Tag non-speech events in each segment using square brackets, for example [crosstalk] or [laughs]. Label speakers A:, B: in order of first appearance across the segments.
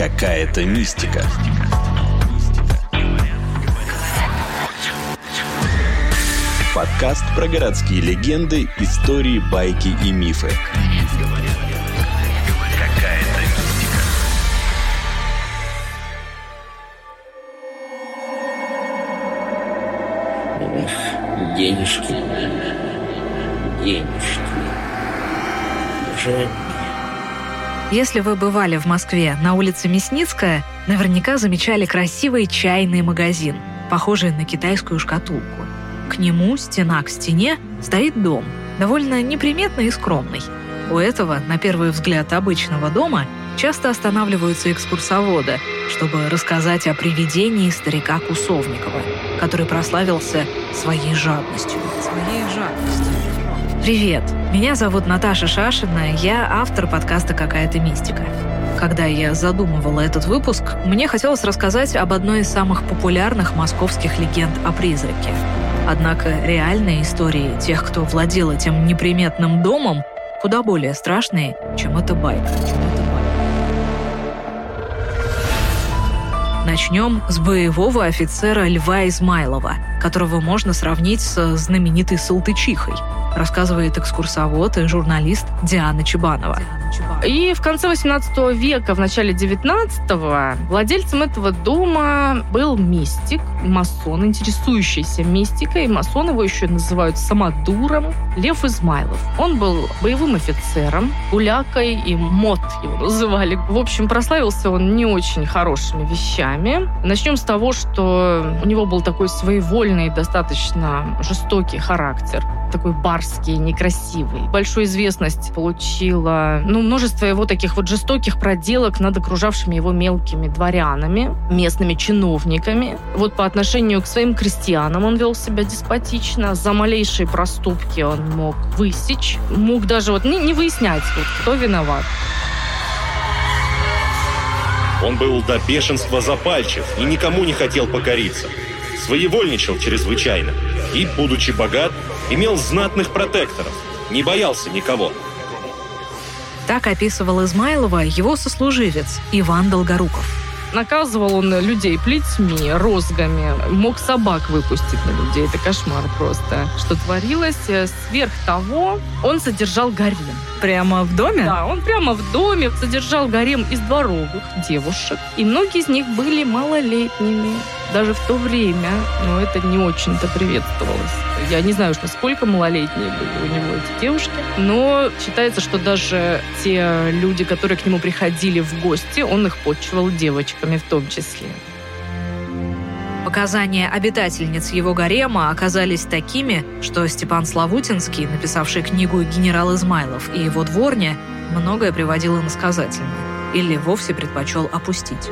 A: Какая-то мистика. Подкаст про городские легенды, истории, байки и мифы.
B: Если вы бывали в Москве на улице Мясницкая, наверняка замечали красивый чайный магазин, похожий на китайскую шкатулку. К нему, стена к стене, стоит дом, довольно неприметный и скромный. У этого, на первый взгляд, обычного дома часто останавливаются экскурсоводы, чтобы рассказать о привидении старика Кусовникова, который прославился своей жадностью. Своей жадностью. Привет! Меня зовут Наташа Шашина, я автор подкаста «Какая-то мистика». Когда я задумывала этот выпуск, мне хотелось рассказать об одной из самых популярных московских легенд о призраке. Однако реальные истории тех, кто владел этим неприметным домом, куда более страшные, чем эта байка. Чем эта байка. Начнем с боевого офицера Льва Измайлова, которого можно сравнить с знаменитой Салтычихой – рассказывает экскурсовод и журналист Диана Чебанова.
C: И в конце 18 века, в начале 19-го, владельцем этого дома был мистик, масон, интересующийся мистикой. Масон его еще называют самодуром. Лев Измайлов. Он был боевым офицером, гулякой и мод его называли. В общем, прославился он не очень хорошими вещами. Начнем с того, что у него был такой своевольный, достаточно жестокий характер такой барский, некрасивый. Большую известность получила ну, множество его таких вот жестоких проделок над окружавшими его мелкими дворянами, местными чиновниками. Вот по отношению к своим крестьянам он вел себя деспотично. За малейшие проступки он мог высечь. Мог даже вот не, не выяснять, вот, кто виноват.
D: Он был до бешенства запальчив и никому не хотел покориться. Своевольничал чрезвычайно. И, будучи богат, имел знатных протекторов, не боялся никого.
B: Так описывал Измайлова его сослуживец Иван Долгоруков.
C: Наказывал он людей плетьми, розгами, мог собак выпустить на людей. Это кошмар просто. Что творилось? Сверх того, он содержал гарем.
B: Прямо в доме?
C: Да, он прямо в доме содержал гарем из дворовых девушек. И многие из них были малолетними даже в то время, но это не очень-то приветствовалось. Я не знаю, что сколько малолетние были у него эти девушки, но считается, что даже те люди, которые к нему приходили в гости, он их почивал девочками в том числе.
B: Показания обитательниц его гарема оказались такими, что Степан Славутинский, написавший книгу «Генерал Измайлов» и его дворня, многое приводил иносказательно или вовсе предпочел опустить.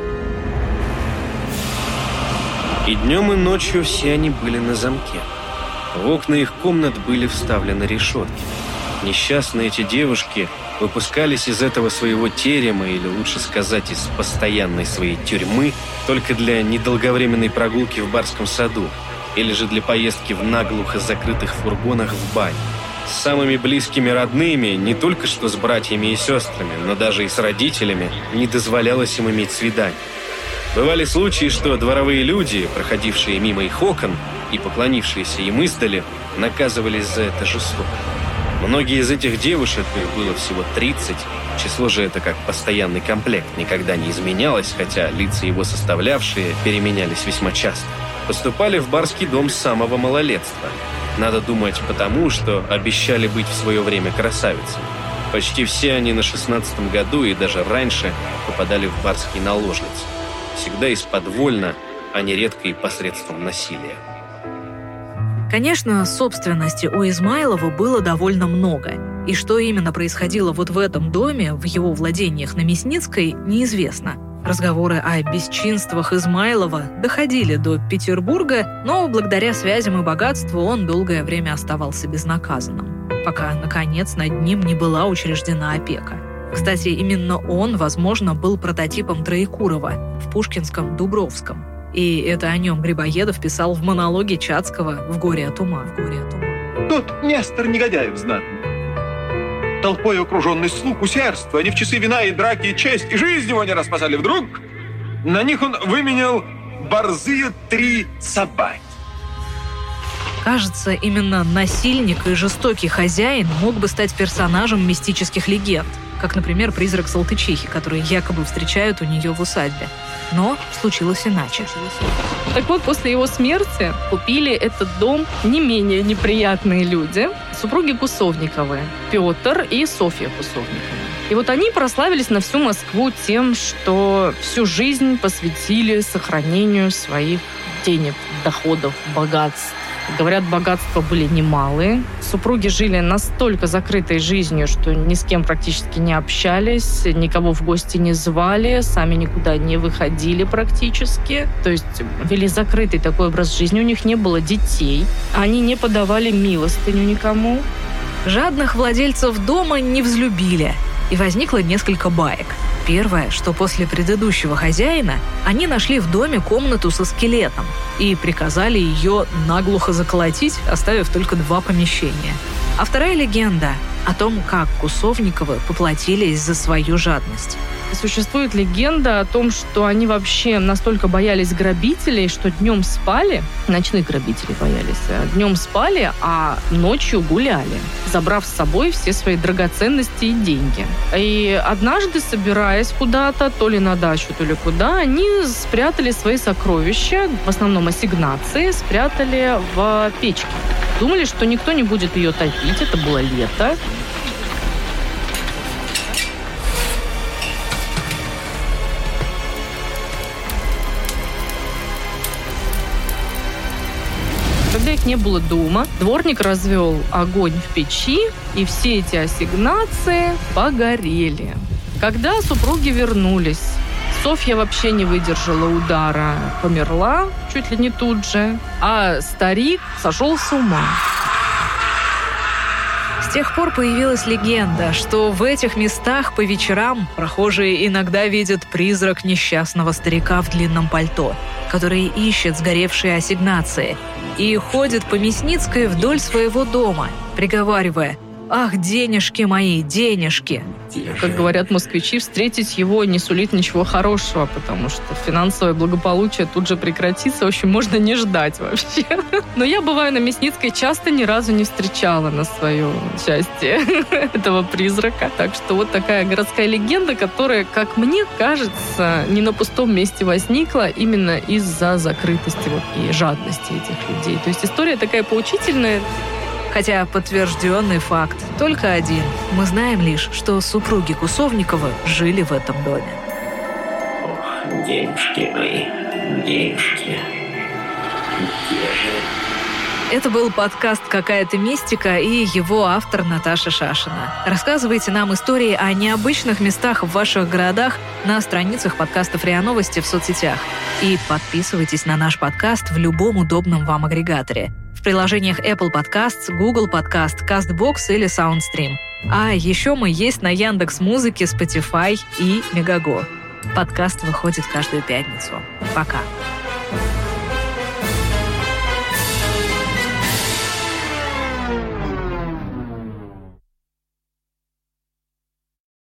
E: И днем, и ночью все они были на замке. В окна их комнат были вставлены решетки. Несчастные эти девушки выпускались из этого своего терема, или лучше сказать, из постоянной своей тюрьмы, только для недолговременной прогулки в барском саду, или же для поездки в наглухо закрытых фургонах в бань. С самыми близкими родными, не только что с братьями и сестрами, но даже и с родителями, не дозволялось им иметь свидание. Бывали случаи, что дворовые люди, проходившие мимо их окон и поклонившиеся им издали, наказывались за это жестоко. Многие из этих девушек, их было всего 30, число же это как постоянный комплект, никогда не изменялось, хотя лица его составлявшие переменялись весьма часто. Поступали в барский дом с самого малолетства. Надо думать потому, что обещали быть в свое время красавицами. Почти все они на 16 году и даже раньше попадали в барские наложницы всегда исподвольно, а нередко и посредством насилия.
B: Конечно, собственности у Измайлова было довольно много. И что именно происходило вот в этом доме, в его владениях на Мясницкой, неизвестно. Разговоры о бесчинствах Измайлова доходили до Петербурга, но благодаря связям и богатству он долгое время оставался безнаказанным, пока, наконец, над ним не была учреждена опека – кстати, именно он, возможно, был прототипом Троекурова в Пушкинском Дубровском. И это о нем Грибоедов писал в монологе Чацкого «В горе от ума». В горе от ума.
F: Тут Нестор Негодяев знатный. толпой окруженный слуг усердства. Они в часы вина и драки, и честь, и жизнь его не распасали. Вдруг на них он выменял борзые три собаки.
B: Кажется, именно насильник и жестокий хозяин мог бы стать персонажем мистических легенд, как, например, призрак Салтычихи, который якобы встречают у нее в усадьбе. Но случилось иначе.
C: Так вот, после его смерти купили этот дом не менее неприятные люди, супруги Кусовниковы, Петр и Софья Кусовниковы. И вот они прославились на всю Москву тем, что всю жизнь посвятили сохранению своих денег, доходов, богатств. Говорят, богатства были немалые. Супруги жили настолько закрытой жизнью, что ни с кем практически не общались, никого в гости не звали, сами никуда не выходили практически. То есть вели закрытый такой образ жизни. У них не было детей. Они не подавали милостыню никому.
B: Жадных владельцев дома не взлюбили, и возникло несколько баек. Первое, что после предыдущего хозяина они нашли в доме комнату со скелетом и приказали ее наглухо заколотить, оставив только два помещения. А вторая легенда о том, как Кусовниковы поплатились за свою жадность.
C: Существует легенда о том, что они вообще настолько боялись грабителей, что днем спали, ночных грабителей боялись, а днем спали, а ночью гуляли, забрав с собой все свои драгоценности и деньги. И однажды, собираясь куда-то, то ли на дачу, то ли куда, они спрятали свои сокровища, в основном ассигнации, спрятали в печке. Думали, что никто не будет ее топить, это было лето, Когда не было дома, дворник развел огонь в печи, и все эти ассигнации погорели. Когда супруги вернулись, Софья вообще не выдержала удара, померла чуть ли не тут же, а старик сошел с ума.
B: С тех пор появилась легенда, что в этих местах по вечерам прохожие иногда видят призрак несчастного старика в длинном пальто, который ищет сгоревшие ассигнации и ходит по Мясницкой вдоль своего дома, приговаривая «Ах, денежки мои, денежки!»
C: Как говорят москвичи, встретить его не сулит ничего хорошего, потому что финансовое благополучие тут же прекратится. В общем, можно не ждать вообще. [laughs] Но я бываю на Мясницкой часто ни разу не встречала на свое счастье [laughs] этого призрака. Так что вот такая городская легенда, которая, как мне кажется, не на пустом месте возникла именно из-за закрытости вот и жадности этих людей. То есть история такая поучительная,
B: Хотя подтвержденный факт только один. Мы знаем лишь, что супруги Кусовниковы жили в этом доме.
G: Ох, денежки мои, денежки. Где же?
B: Это был подкаст «Какая-то мистика» и его автор Наташа Шашина. Рассказывайте нам истории о необычных местах в ваших городах на страницах подкастов РИА Новости в соцсетях. И подписывайтесь на наш подкаст в любом удобном вам агрегаторе. Приложениях Apple Podcasts, Google Podcast, CastBox или SoundStream. А еще мы есть на Яндекс Музыке, Spotify и Мегаго. Подкаст выходит каждую пятницу. Пока.